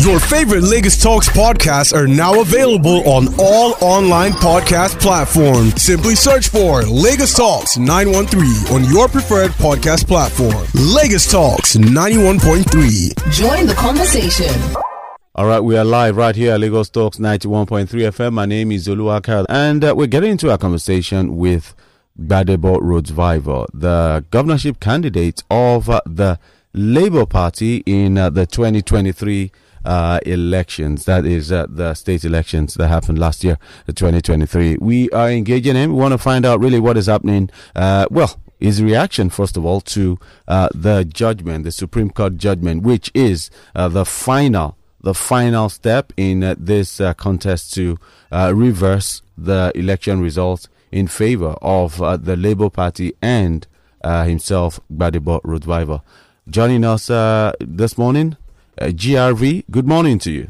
Your favorite Lagos Talks podcasts are now available on all online podcast platforms. Simply search for Lagos Talks 913 on your preferred podcast platform. Lagos Talks 91.3. Join the conversation. All right, we are live right here at Lagos Talks 91.3 FM. My name is Oluwaka, and uh, we're getting into a conversation with Gbadebo Rhodes-Vivour, the governorship candidate of uh, the Labour Party in uh, the 2023 uh, elections. That is uh, the state elections that happened last year, the 2023. We are engaging him. We want to find out really what is happening. Uh, well, his reaction, first of all, to uh, the judgment, the Supreme Court judgment, which is uh, the final, the final step in uh, this uh, contest to uh, reverse the election results in favor of uh, the Labour Party and uh, himself, Gbadebo Rhodes-Vivour. Joining us uh, this morning, uh, GRV. Good morning to you.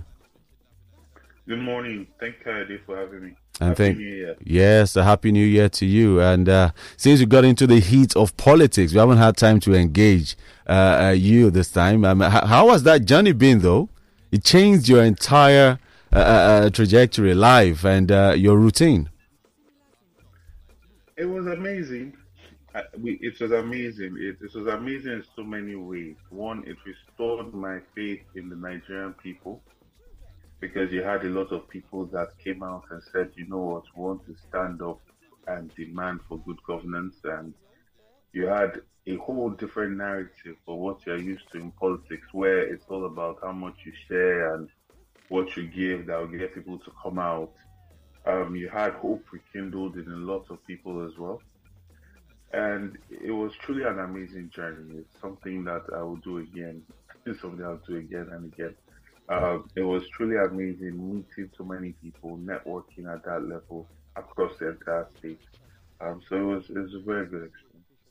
Good morning. Thank you, for having me. And Happy thank New Year. yes, a happy new year to you. And uh, since you got into the heat of politics, we haven't had time to engage uh, uh, you this time. Um, how, how has that journey been, though? It changed your entire uh, uh, uh, trajectory, life, and uh, your routine. It was amazing. We, it was amazing. It, it was amazing in so many ways. One, it restored my faith in the Nigerian people because you had a lot of people that came out and said, you know what, we want to stand up and demand for good governance. And you had a whole different narrative for what you're used to in politics, where it's all about how much you share and what you give that will get people to come out. Um, you had hope rekindled in a lot of people as well. And it was truly an amazing journey. It's something that I will do again. It's something I'll do again and again. Uh, it was truly amazing meeting so many people, networking at that level across the entire state. Um, so it was, it was a very good experience.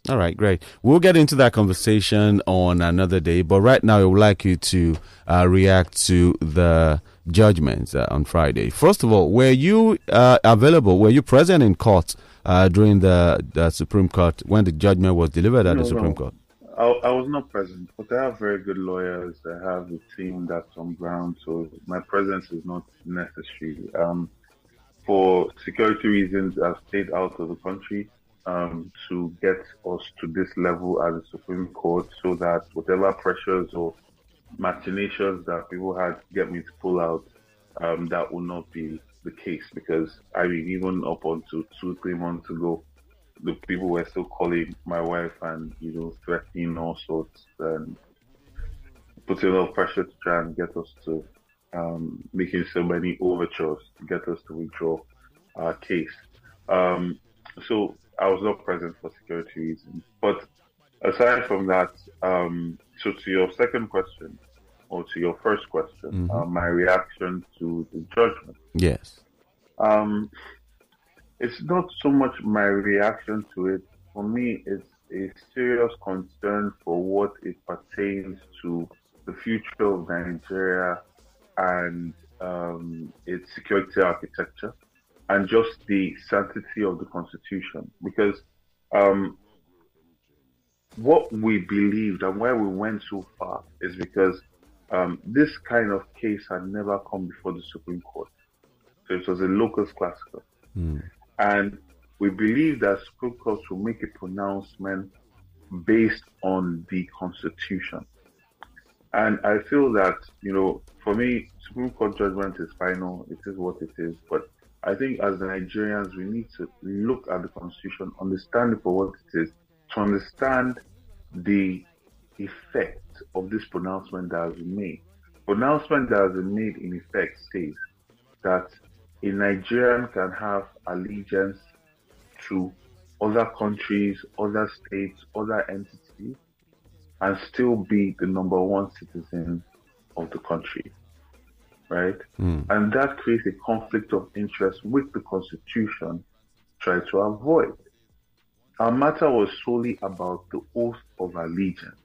All right, great. We'll get into that conversation on another day, but right now I would like you to uh, react to the judgments uh, on Friday. First of all, were you uh, available? Were you present in court uh, during the, the Supreme Court when the judgment was delivered at No, the Supreme no. Court? I, I was not present, but I have very good lawyers. I have a team that's on ground, so my presence is not necessary. Um, for security reasons, I've stayed out of the country um, to get us to this level at the Supreme Court so that whatever pressures or machinations that people had to get me to pull out, um, that will not be the case because I mean, even up until two, three months ago, the people were still calling my wife and you know threatening all sorts and putting a lot of pressure to try and get us to um, making so many overtures to get us to withdraw our case. Um, so I was not present for security reasons. But aside from that, um, so to your second question or to your first question, Mhm. uh, my reaction to the judgment. Yes. Um, it's not so much my reaction to it. For me, it's a serious concern for what it pertains to the future of Nigeria and um, its security architecture and just the sanctity of the Constitution. Because um, what we believed and where we went so far is because um, this kind of case had never come before the Supreme Court. So it was a locus classicus. Mm. And we believe that Supreme Court will make a pronouncement based on the Constitution. And I feel that, you know, for me, Supreme Court judgment is final. It is what it is. But I think as Nigerians, we need to look at the Constitution, understand it for what it is, to understand the effect of this pronouncement that has been made. Pronouncement that has been made in effect says that a Nigerian can have allegiance to other countries, other states, other entities, and still be the number one citizen of the country. Right? Mm. And that creates a conflict of interest with the Constitution, try to avoid. Our matter was solely about the oath of allegiance.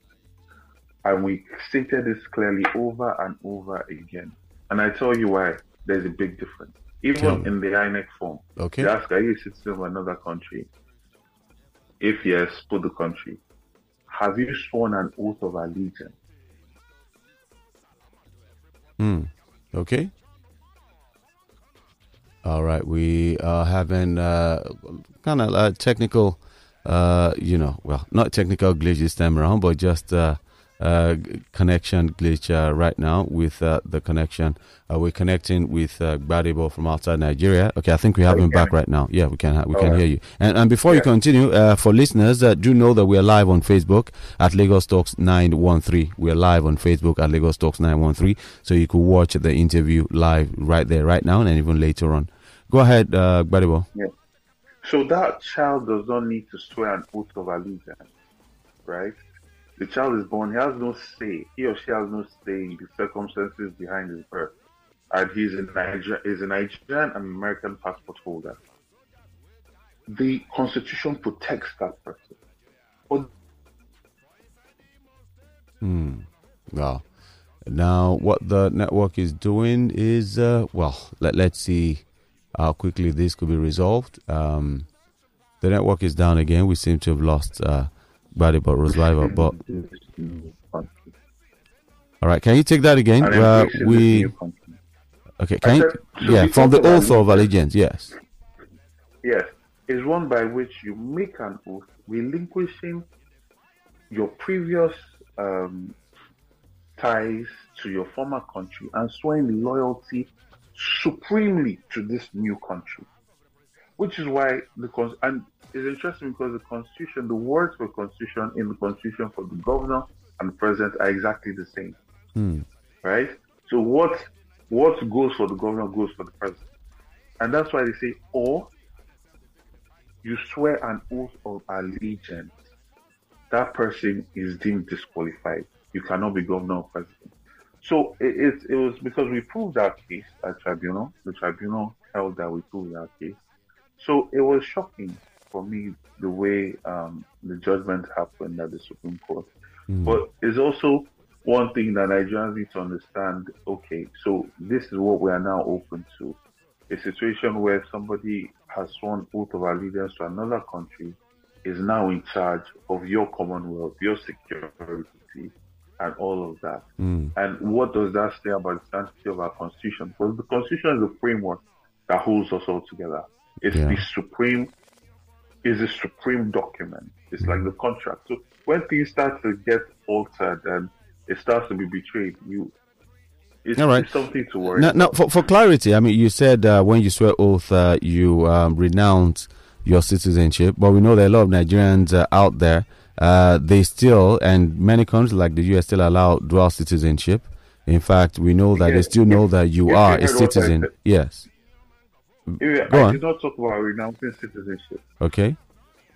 And we stated this clearly over and over again. And I tell you why there's a big difference. Even me. in the INEC form, Okay. they ask, Are you a citizen of another country? If yes, put the country. Have you sworn an oath of allegiance? Hmm. Okay. All right, we are having uh, kind of a technical, uh, you know, well, not technical glitch this time around, but just uh, uh, connection glitch uh, right now with uh, the connection. Uh, we're connecting with uh, from outside Nigeria. Okay, I think we have him back right now. Yeah, we can ha- we can right. hear you. And and before you continue, uh, for listeners, uh, do know that we are live on Facebook at Lagos Talks 913. We are live on Facebook at Lagos Talks 913, so you could watch the interview live right there, right now, and even later on. Go ahead, uh, Gbadebo. So that child does not need to swear an oath of allegiance, right? The child is born, he has no say, he or she has no say in the circumstances behind his birth. And he's a, Niger- is a Nigerian and American passport holder. The Constitution protects that person. But Hmm. Well, now what the network is doing is, uh, well, let, let's see how quickly this could be resolved. Um, the network is down again. We seem to have lost uh, Gbadebo Rhodes-Vivour. But all right, can you take that again? Uh, we okay. Can you, said, so yeah, from the oath of oath of allegiance. Yes. Yes, is one by which you make an oath relinquishing your previous um, ties to your former country and swearing loyalty supremely to this new country. Which is why the and it's interesting because the constitution, the words for constitution in the constitution for the governor and the president are exactly the same Hmm. right? So what what goes for the governor goes for the president, and that's why they say, or you swear an oath of allegiance, that person is deemed disqualified. You cannot be governor or president. So it, it, it was because we proved our case at tribunal. The tribunal held that we proved our case. So it was shocking for me the way um, the judgment happened at the Supreme Court. Hmm. But it's also one thing that Nigerians need to understand. Okay, so this is what we are now open to a situation where somebody has sworn oath of allegiance to another country is now in charge of your commonwealth, your security, and all of that. Hmm. And what does that say about the sanctity of our constitution? Because the constitution is the framework that holds us all together. It's Yeah. the supreme, is the supreme document. It's like the contract. So when things start to get altered and it starts to be betrayed, you, it's, All right. something to worry. Now, now for, for clarity, I mean, you said uh, when you swear oath, uh, you um, renounce your citizenship, but we know there are a lot of Nigerians uh, out there. Uh, they still, and many countries like the US, still allow dual citizenship. In fact, we know that they Yes, still know yes. that you Yes, are a heard what I citizen. Yes. Go I on. did not talk about renouncing citizenship, Okay.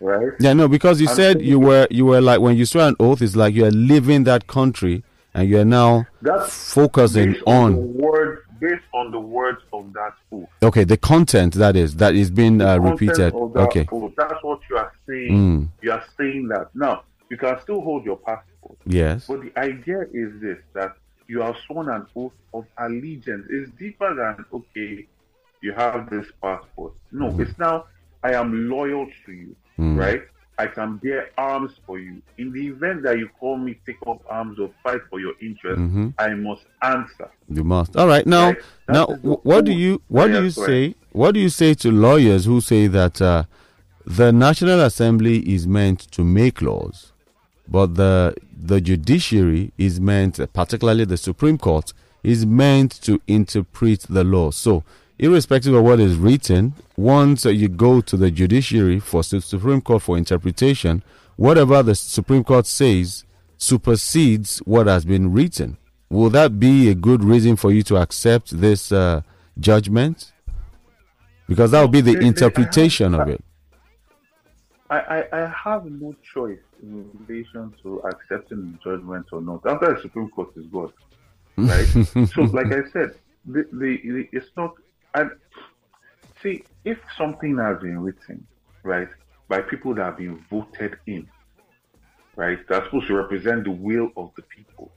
right? Yeah, no, because you I'm said you were you were like when you swear an oath, it's like you are leaving that country and you are now That's focusing based on, the word, based on the words of that oath. okay the content that is that is being uh, repeated. Okay. oath. That's what you are saying. Mm, You are saying that. Now, you can still hold your passport. yes. But the idea is this that you have sworn an oath of allegiance. It's deeper than, okay, you have this passport. No, it's now, I am loyal to you, Mm. right? I can bear arms for you. In the event that you call me, take up arms or fight for your interest, Mhm. I must answer. You must. All right. Now. Now, is the wh- what do you what do you say? What do you say to lawyers who say that uh, the National Assembly is meant to make laws, but the the judiciary is meant, particularly the Supreme Court, is meant to interpret the law. So, irrespective of what is written, once uh, you go to the judiciary for the Supreme Court for interpretation, whatever the Supreme Court says supersedes what has been written. Will that be a good reason for you to accept this uh, judgment? Because that will be the They- they- I have- interpretation of it. I, I, I have no choice in relation to accepting the judgment or not. After the Supreme Court is God, right? so, like I said, the, the, the it's not. And see, if something has been written, right, by people that have been voted in, right, that's supposed to represent the will of the people.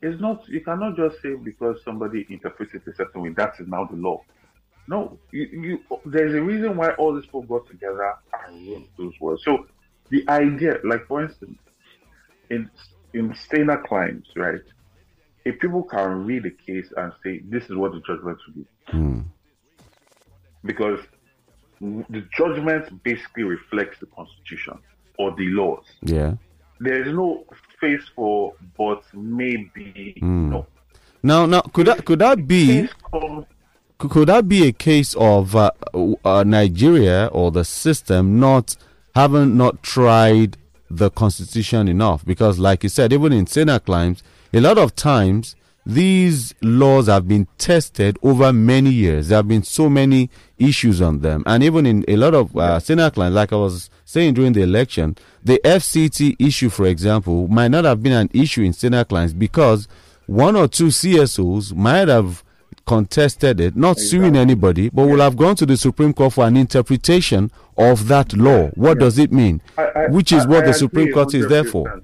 It's not. You cannot just say because somebody interprets it a certain way that is now the law. No, you, you, there's a reason why all these people got together and wrote those words. So the idea, like for instance, in in saner climes, right? If people can read the case and say this is what the judgment should be, Mm. because the judgment basically reflects the constitution or the laws. Yeah. There is no space for but maybe Mm. no. Now, now, could that could that be could, that be a case of uh, uh, Nigeria or the system not having not tried the constitution enough? Because, like you said, even in saner climes, a lot of times these laws have been tested over many years. There have been so many issues on them, and even in a lot of uh, saner climes, like I was saying during the election, the FCT issue, for example, might not have been an issue in saner climes because one or two CSOs might have contested it, not suing anybody, but will have gone to the Supreme Court for an interpretation of that law. What does it mean? I- I- Which is I- what the Supreme Court is there for.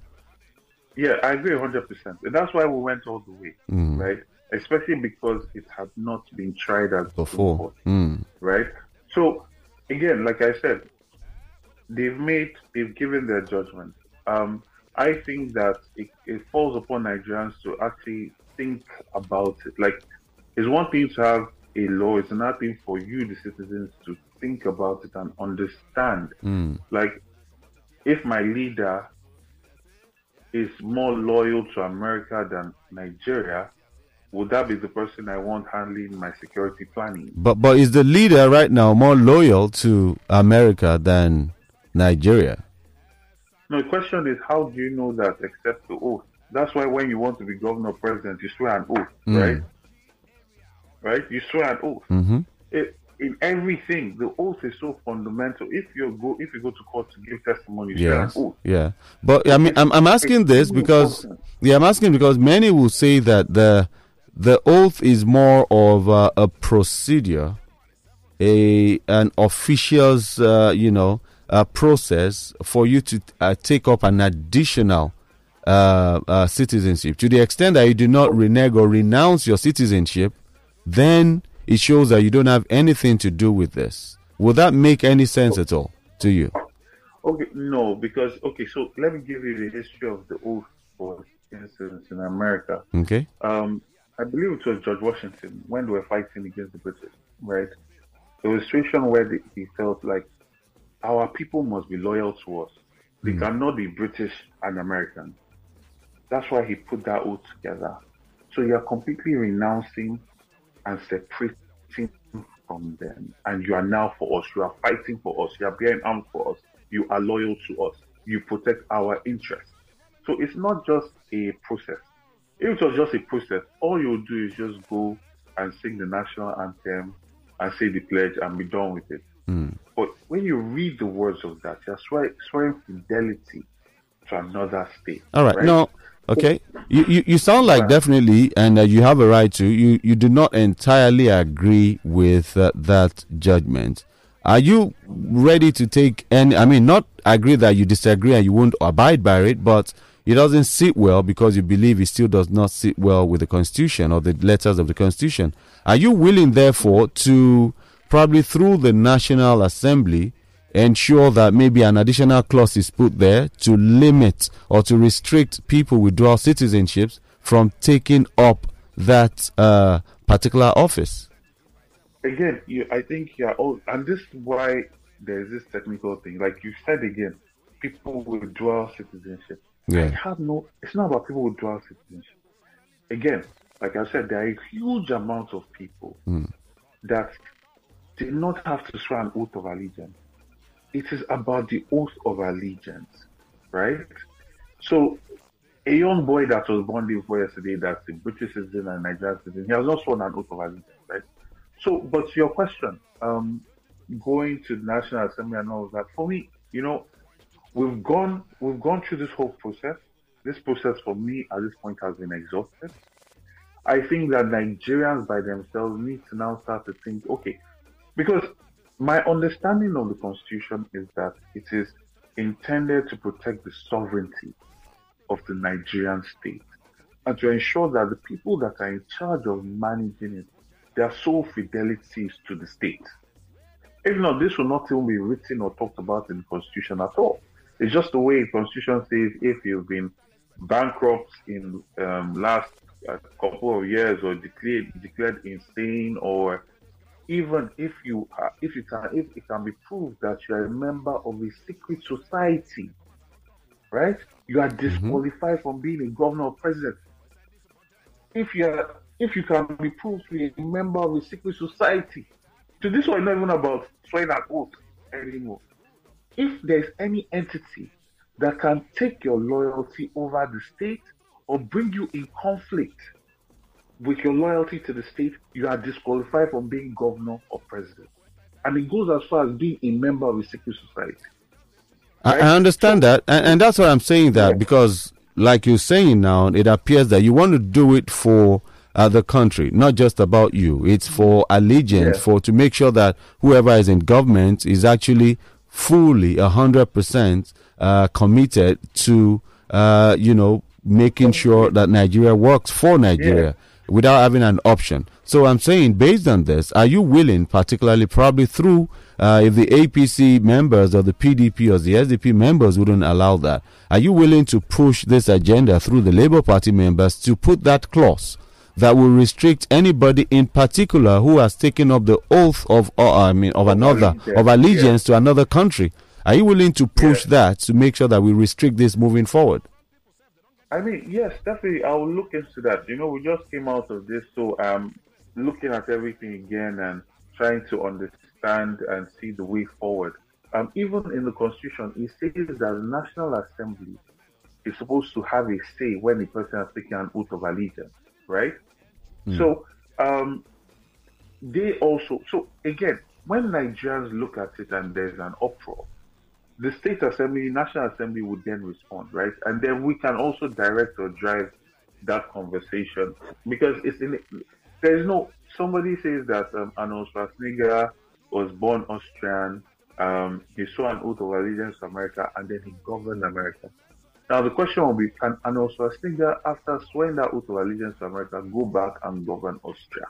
100%. Yeah, I agree 100%. And that's why we went all the way, Mm. right? Especially because it had not been tried as Before. Mm. right? So, again, like I said, they've made, they've given their judgment. Um, I think that it, it falls upon Nigerians to actually think about it. Like, it's one thing to have a law, it's another thing for you, the citizens, to think about it and understand. Mm. Like, if my leader is more loyal to America than Nigeria, would that be the person I want handling my security planning? But but is the leader right now more loyal to America than Nigeria? No, the question is how do you know that except the oath? That's why when you want to be governor or president, you swear an oath, Mm. right? Right? You swear an oath. hmm It, in everything, the oath is so fundamental. If you go, if you go to court to give testimony, Yes. Yeah. But I mean, I'm I'm asking this because yeah, I'm asking because many will say that the the oath is more of uh, a procedure, a an official's uh, you know uh, process for you to uh, take up an additional uh, uh, citizenship. To the extent that you do not renege or renounce your citizenship, then it shows that you don't have anything to do with this. Would that make any sense at all to you? Okay, no, because okay, so let me give you the history of the oath, for instance, in America. Okay. Um, I believe it was George Washington when they were fighting against the British, right? There was a situation where the, he felt like our people must be loyal to us. They cannot be British and American. That's why he put that oath together. So you are completely renouncing and separating from them. And you are now for us. You are fighting for us. You are bearing arms for us. You are loyal to us. You protect our interests. So it's not just a process. If it was just a process, all you'll do is just go and sing the national anthem and say the pledge and be done with it. Mm. But when you read the words of that, you're swear, swearing fidelity to another state. All right. No. Okay. You, you you sound like definitely, and uh, you have a right to. You you do not entirely agree with uh, that judgment. Are you ready to take any? I mean, not agree that you disagree and you won't abide by it, but it doesn't sit well because you believe it still does not sit well with the Constitution or the letters of the Constitution. Are you willing, therefore, to probably through the National Assembly ensure that maybe an additional clause is put there to limit or to restrict people with dual citizenships from taking up that uh, particular office. Again, you, I think you're all, and this is why there's this technical thing. Like you said again, people with dual citizenship. I have no. It's not about people with dual citizenship. Again, like I said, there are a huge amount of people Mm. that did not have to swear an oath of allegiance. It is about the oath of allegiance, right? So, a young boy that was born before yesterday, that's a British citizen and Nigerian citizen, he has not sworn an oath of allegiance, right? So, but your question, um, going to the National Assembly and all of that, for me, you know, we've gone we've gone through this whole process. This process for me at this point has been exhausted. I think that Nigerians by themselves need to now start to think, okay, because my understanding of the constitution is that it is intended to protect the sovereignty of the Nigerian state and to ensure that the people that are in charge of managing it, their sole fidelity is to the state. If not, this will not even be written or talked about in the constitution at all. It's just the way the constitution says if you've been bankrupt in um, last a couple of years or declared declared insane or even if you are, if you can if it can be proved that you are a member of a secret society, right? You are mm-hmm. disqualified mm-hmm. from being a governor or president. If you are if you can be proved to be a member of a secret society, so this one not even about swearing an oath anymore. If there's any entity that can take your loyalty over the state or bring you in conflict with your loyalty to the state, you are disqualified from being governor or president. And it goes as far as being a member of a secret society. Right? I, understand that. And, and, that's why I'm saying that yeah. because, like you're saying now, it appears that you want to do it for uh, the country, not just about you. It's for allegiance, yeah. for to make sure that whoever is in government is actually fully, 100% uh, committed to, uh, you know, making sure that Nigeria works for Nigeria. Yeah without having an option. So I'm saying, based on this, are you willing, particularly probably through uh, if the APC members or the PDP or the SDP members wouldn't allow that, are you willing to push this agenda through the Labour Party members to put that clause that will restrict anybody in particular who has taken up the oath of, uh, I mean, of another, of allegiance to another country? Are you willing to push that to make sure that we restrict this moving forward? I mean, yes, definitely. I will look into that. You know, we just came out of this, so I'm looking at everything again and trying to understand and see the way forward. Um, even in the Constitution, it says that the National Assembly is supposed to have a say when a person has taken an oath of allegiance, right? Mm. So, um, they also, so again, when Nigerians look at it and there's an uproar, the state assembly, national assembly would then respond, right? And then we can also direct or drive that conversation because it's in there is no somebody says that um, Arnold Schwarzenegger was born Austrian, um, he saw an oath of allegiance to America, and then he governed America. Now the question will be: Can Arnold Schwarzenegger, after swearing that oath of allegiance to America, go back and govern Austria?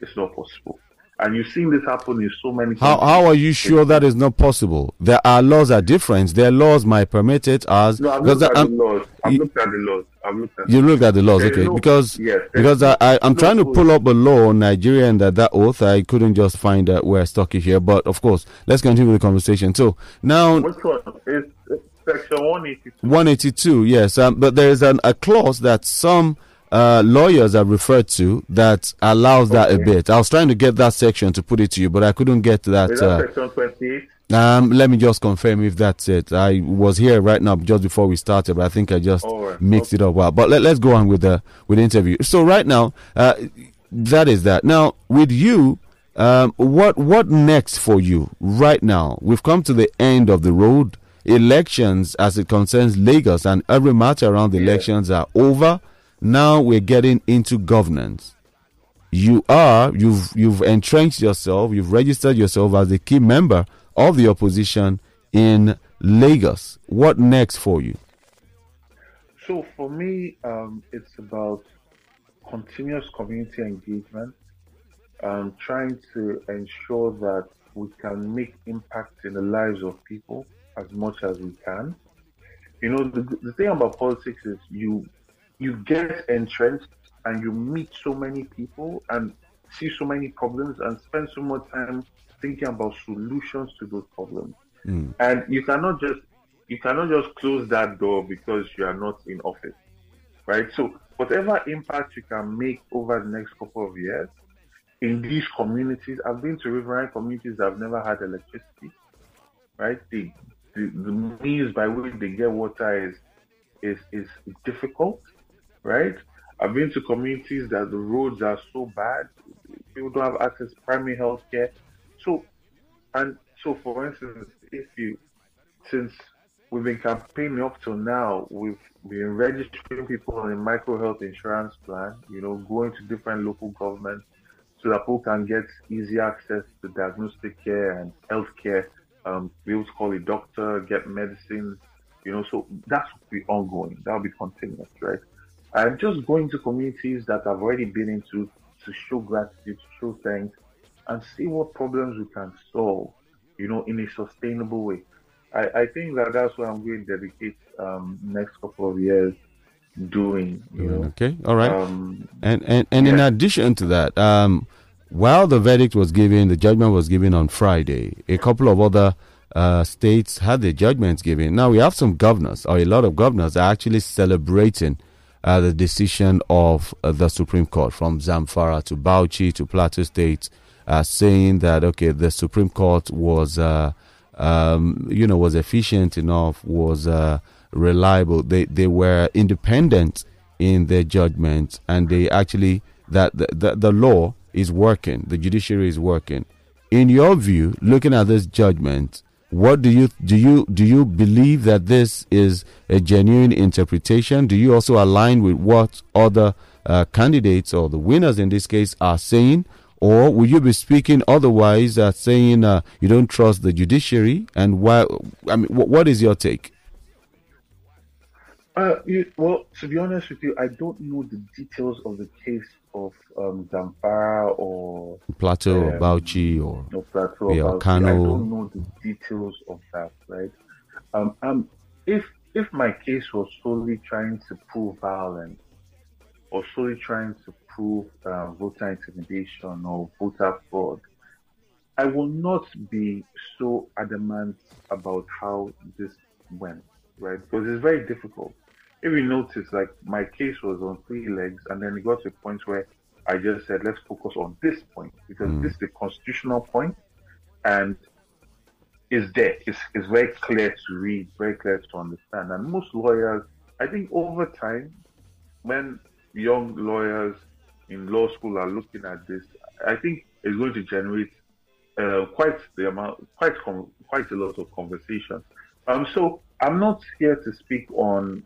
It's not possible. And you've seen this happen in so many How, how are you sure that is not possible? There are laws are different. Their laws might permit it as. No, I've looked at the laws. I've looked at the laws. I've looked at you looked at the laws, okay? No, because yes, because I, I am no trying to pull up a law in Nigeria and that, that oath I couldn't just find uh, where I stuck it here. But of course, let's continue the conversation. So now, which one is section one eighty two? One eighty two, yes. Um, but there is an, a clause that some uh, lawyers are referred to that allows okay. that a bit. I was trying to get that section to put it to you, but I couldn't get that. That uh, section 28? Um, let me just confirm if that's it. I was here right now just before we started, but I think I just right. mixed okay. it up. Well, but let, us go on with the with the interview. So right now, uh, that is that. Now with you, um, what what next for you right now? We've come to the end of the road. Elections, as it concerns Lagos, and every matter around the yeah. elections are over. Now we're getting into governance. You are you've you've entrenched yourself, you've registered yourself as a key member of the opposition in Lagos. What next for you? So for me, um, it's about continuous community engagement, um, trying to ensure that we can make impact in the lives of people as much as we can. You know, the, the thing about politics is you you get entrenched and you meet so many people and see so many problems and spend so much time thinking about solutions to those problems. Mm. And you cannot just you cannot just close that door because you are not in office. Right? So whatever impact you can make over the next couple of years in these communities, I've been to riverine communities that have never had electricity. Right? The, the, the means by which they get water is is is difficult right? I've been to communities that the roads are so bad, people don't have access to primary health care. So, and so for instance, if you, since we've been campaigning up till now, we've been registering people on a micro health insurance plan, you know, going to different local governments so that people can get easy access to diagnostic care and health care, um, be able to call a doctor, get medicine, you know, so that's be ongoing. That'll be continuous, right? I'm just going to communities that I've already been into to show gratitude, to show thanks, and see what problems we can solve, you know, in a sustainable way. I, I think that that's what I'm going to dedicate um, next couple of years doing. You know? Okay, all right. Um, and and, and yeah. in addition to that, um, while the verdict was given, the judgment was given on Friday. A couple of other uh, states had their judgments given. Now we have some governors, or a lot of governors, are actually celebrating uh, the decision of uh, the Supreme Court, from Zamfara to Bauchi to Plateau State, uh, saying that okay, the Supreme Court was, uh, um, you know, was efficient enough, was uh, reliable. They they were independent in their judgment, and they actually that the, the, the law is working, the judiciary is working. In your view, looking at this judgment, what do you do you do you believe that this is a genuine interpretation? Do you also align with what other uh, candidates or the winners in this case are saying? Or will you be speaking otherwise, uh, saying uh, you don't trust the judiciary? And why? I mean, what is your take? Uh, you, well, to be honest with you, I don't know the details of the case of um, Zamfara or Plateau um, or Bauchi or no, Plateau or Bauchi. Kano. I don't know the details of that, right? Um, um, if if my case was solely trying to prove violence or solely trying to prove uh, voter intimidation or voter fraud, I will not be so adamant about how this went, right? Because it's very difficult if you notice, like my case was on three legs, and then it got to a point where I just said, let's focus on this point because mm. this is the constitutional point, and is there. It's, it's very clear to read, very clear to understand. And most lawyers, I think, over time, when young lawyers in law school are looking at this, I think it's going to generate uh, quite the amount, quite quite a lot of conversation. Um, so I'm not here to speak on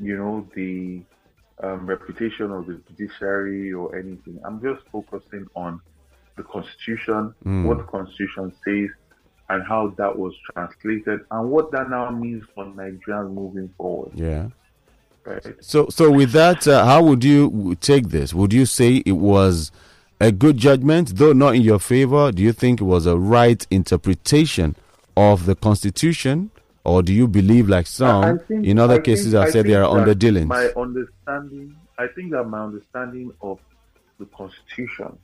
you know, the um, reputation of the judiciary or anything. I'm just focusing on the Constitution, mm. what the Constitution says, and how that was translated, and what that now means for Nigerians moving forward. Yeah. Right. So, so with that, uh, how would you take this? Would you say it was a good judgment, though not in your favor? Do you think it was a right interpretation of the Constitution? Or do you believe like some think, in other I cases think, have said they are under dealings? My understanding, I think that my understanding of the Constitution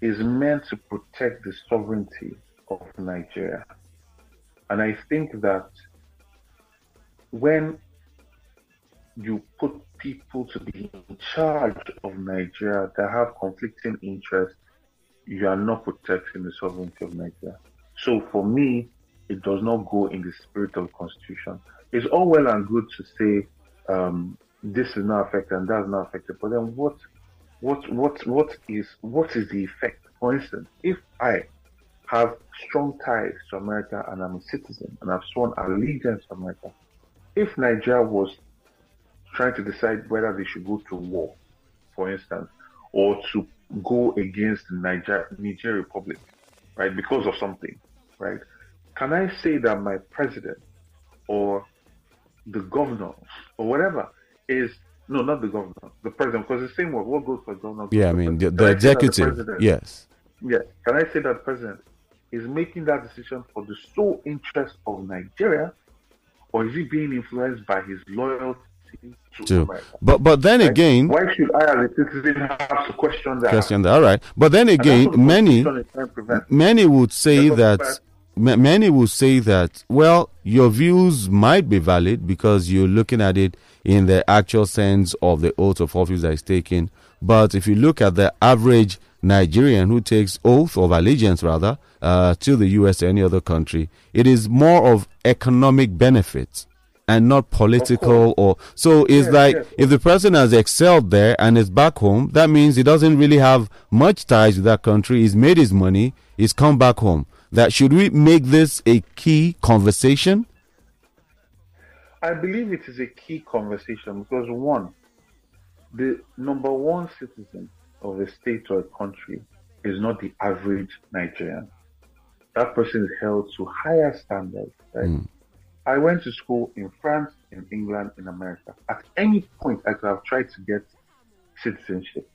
is meant to protect the sovereignty of Nigeria. And I think that when you put people to be in charge of Nigeria that have conflicting interests, you are not protecting the sovereignty of Nigeria. So for me, it does not go in the spirit of Constitution. It's all well and good to say um, this is not affected and that's not affected, but then what, what, what, what is what is the effect? For instance, if I have strong ties to America and I'm a citizen and I've sworn allegiance to America, if Nigeria was trying to decide whether they should go to war, for instance, or to go against the Niger, Niger Republic, right, because of something, right? Can I say that my president or the governor or whatever is no, not the governor, the president, because the same word. What goes for governor? Yeah, I mean the, the executive. The yes. Yes. Can I say that the president is making that decision for the sole interest of Nigeria, or is he being influenced by his loyalty to America? But but then right? again, why should I as a citizen have to question that? Question that. All right. But then again, many many would say that many will say that, well, your views might be valid because you're looking at it in the actual sense of the oath of office that is taken. But if you look at the average Nigerian who takes oath of allegiance, rather, uh, to the U.S. or any other country, it is more of economic benefits and not political or so it's yes, like yes. if the person has excelled there and is back home that means he doesn't really have much ties with that country he's made his money he's come back home that should we make this a key conversation? I believe it is a key conversation because one, the number one citizen of a state or a country is not the average Nigerian. That person is held to higher standards. Right? Mm. I went to school in France, in England, in America. At any point, I could have tried to get citizenship.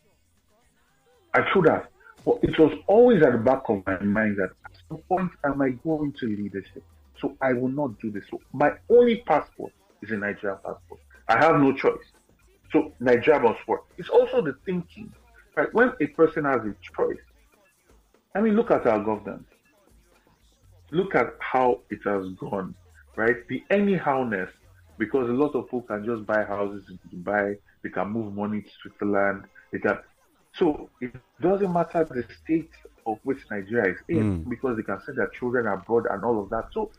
I should have. But it was always at the back of my mind that point am I going to leadership? So I will not do this. So my only passport is a Nigerian passport. I have no choice. So Nigeria must work. It's also the thinking, right? When a person has a choice, I mean, look at our governance. Look at how it has gone, right? The anyhowness, because a lot of people can just buy houses in Dubai, they can move money to Switzerland, they can. So it doesn't matter the state of which Nigeria is in, Mm. because they can send their children abroad and all of that. So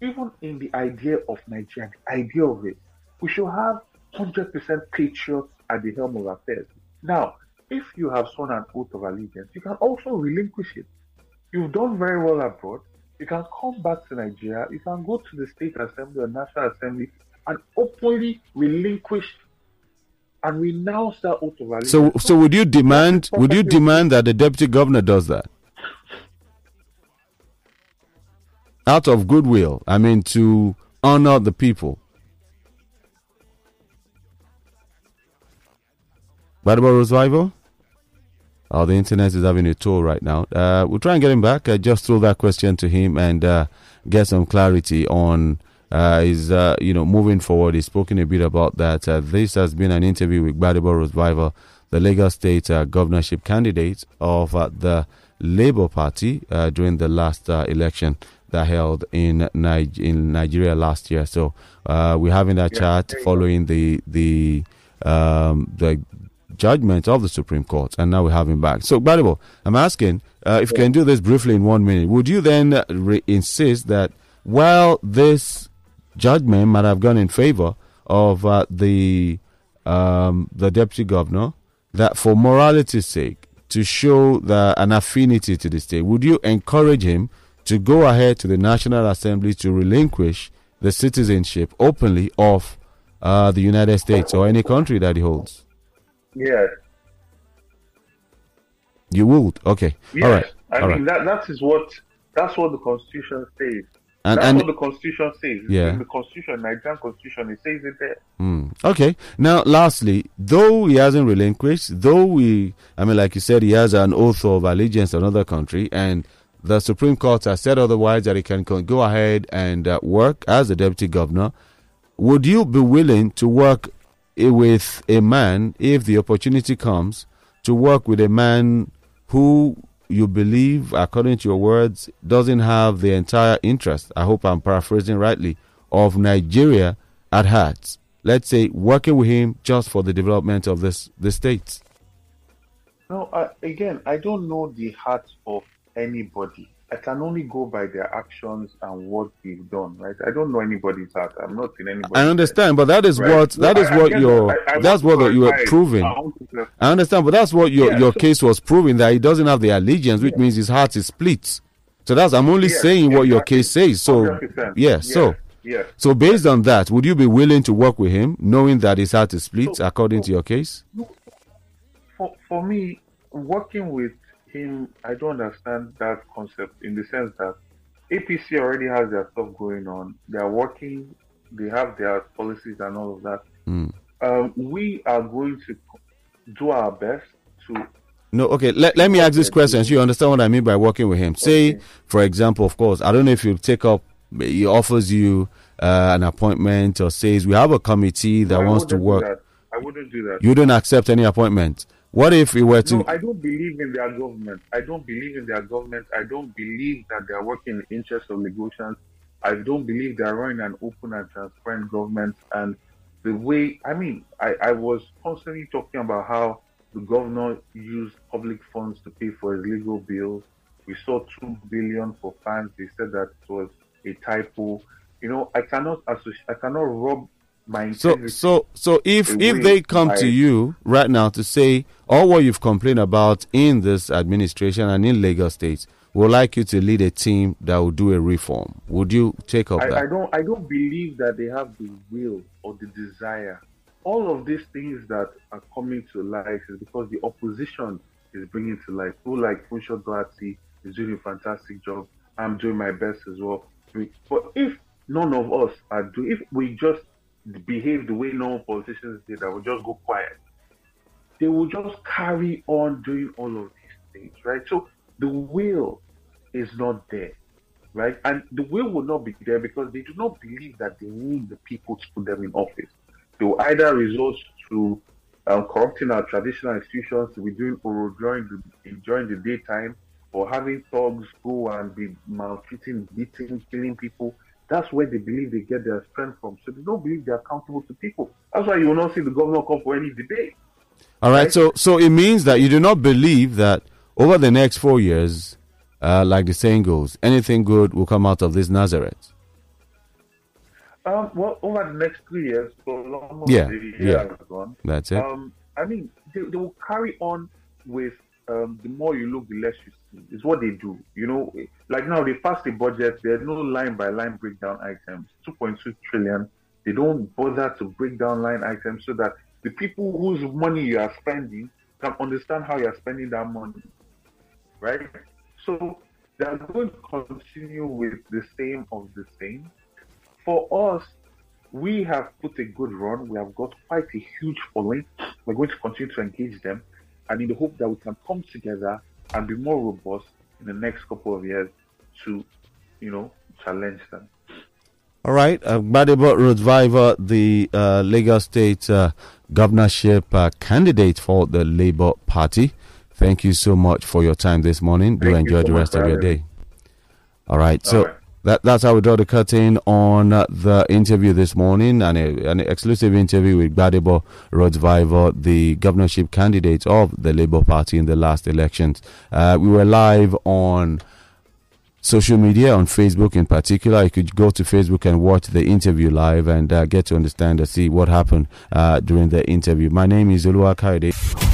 even in the idea of Nigeria, the idea of it, we should have 100% patriots at the helm of affairs. Now, if you have sworn an oath of allegiance, you can also relinquish it. You've done very well abroad. You can come back to Nigeria. You can go to the state assembly or national assembly and openly relinquish and oath of allegiance. So, so would you demand? Would you demand that the deputy governor does that? Out of goodwill, I mean, to honor the people. Gbadebo Rhodes-Vivour? Oh, the internet is having a tour right now. Uh, we'll try and get him back. Uh, just throw that question to him and uh, get some clarity on uh, his, uh, you know, moving forward. He's spoken a bit about that. Uh, this has been an interview with Gbadebo Rhodes-Vivour, the Lagos State uh, governorship candidate of uh, the Labour Party uh, during the last uh, election that held in Nig- in Nigeria last year. So uh, we're having that Yeah, chat there you go. following the the um, the judgment of the Supreme Court, and now we have him back. So, Gbadebo, I'm asking uh, if you can do this briefly in one minute. Would you then re- insist that while this judgment might have gone in favor of uh, the um, the deputy governor, that for morality's sake, to show the, an affinity to the state, would you encourage him to go ahead to the National Assembly to relinquish the citizenship openly of uh, the United States or any country that he holds? yes, You would, okay, yes. all right, I all mean, right, that, that is what that's what the Constitution says. And That's and what the Constitution says. Yeah. In the Constitution, Nigerian Constitution, it says it there. Mm, okay. Now, lastly, though he hasn't relinquished, though we, I mean, like you said, he has an oath of allegiance to another country, and the Supreme Court has said otherwise that he can go ahead and uh, work as a deputy governor. Would you be willing to work with a man if the opportunity comes to work with a man who you believe, according to your words, doesn't have the entire interest? I hope I'm paraphrasing rightly of Nigeria at heart. Let's say working with him just for the development of this the states. No, I, again, I don't know the heart of anybody. I can only go by their actions and what they've done, right? I don't know anybody's heart. I'm not in anybody's I understand, but that is Right. what that is I- what your. I- that's what you were proving. I want to clarify. I understand, but that's what your, Yeah, your so- case was proving that he doesn't have the allegiance, which Yeah. means his heart is split. So that's I'm only Yes, saying what your case says. So 100%. yeah, Yes, so yes. so based on that, would you be willing to work with him, knowing that his heart is split, So- according so- to your case? for for me, working with him, I don't understand that concept in the sense that APC already has their stuff going on. They are working. They have their policies and all of that. Mm. Um, we are going to do our best to. No, okay. Let, let me ask this question so you understand what I mean by working with him. Say, Okay. for example, of course, I don't know if you take up, he offers you uh, an appointment or says, we have a committee that I wants to wouldn't do work. that. I wouldn't do that. You don't accept any appointment. What if we were to? No, I don't believe in their government. I don't believe in their government. I don't believe that they are working in the interest of Lagosians. I don't believe they are running an open and transparent government. And the way, I mean, I, I was constantly talking about how the governor used public funds to pay for his legal bills. We saw two billion for fines. They said that it was a typo. You know, I cannot associate. I cannot rob my so so so if if they come by- to you right now to say all what you've complained about in this administration and in Lagos State, would like you to lead a team that will do a reform, would you take up I, that? I don't I don't believe that they have the will or the desire. All of these things that are coming to life is because the opposition is bringing to life. People like Funsho Doherty is doing a fantastic job. I'm doing my best as well. But if none of us are doing, if we just behave the way normal politicians did, that will just go quiet, they will just carry on doing all of these things, right? So the will is not there right? And the will will not be there because they do not believe that they need the people to put them in office. they will either resort to um, corrupting our traditional institutions, to be doing oral during the, during the daytime, or having thugs go and be maltreating, beating, killing people. That's where they believe they get their strength from. So they don't believe they're accountable to people. That's why you will not see the governor come for any debate. All right. right? So, so it means that you do not believe that over the next four years, uh, like the saying goes, anything good will come out of this Nazareth. Um, well, over the next three years, so long yeah, yeah, gone, that's it. Um, I mean, they, they will carry on with um, the more you look, the less you see. It's what they do. You know, like now they pass the budget. There's no line by line breakdown items. 2.2 trillion. They don't bother to break down line items so that the people whose money you are spending can understand how you are spending that money. Right? So they are going to continue with the same of the same. For us, we have put a good run. We have got quite a huge following. We're going to continue to engage them and in the hope that we can come together and be more robust in the next couple of years to, you know, challenge them. All right, uh, Rhodes-Vivour, the uh, Lagos State uh, governorship uh, candidate for the Labour Party. Thank you so much for your time this morning. Do enjoy so the rest of your day. All right, so. All right. That, that's how we draw the curtain on uh, the interview this morning, and an exclusive interview with Gbadebo Rhodes-Vivour, the governorship candidate of the Labour Party in the last elections. Uh, we were live on social media on Facebook in particular. You could go to Facebook and watch the interview live and uh, get to understand and see what happened uh, during the interview. My name is Oluwakayode.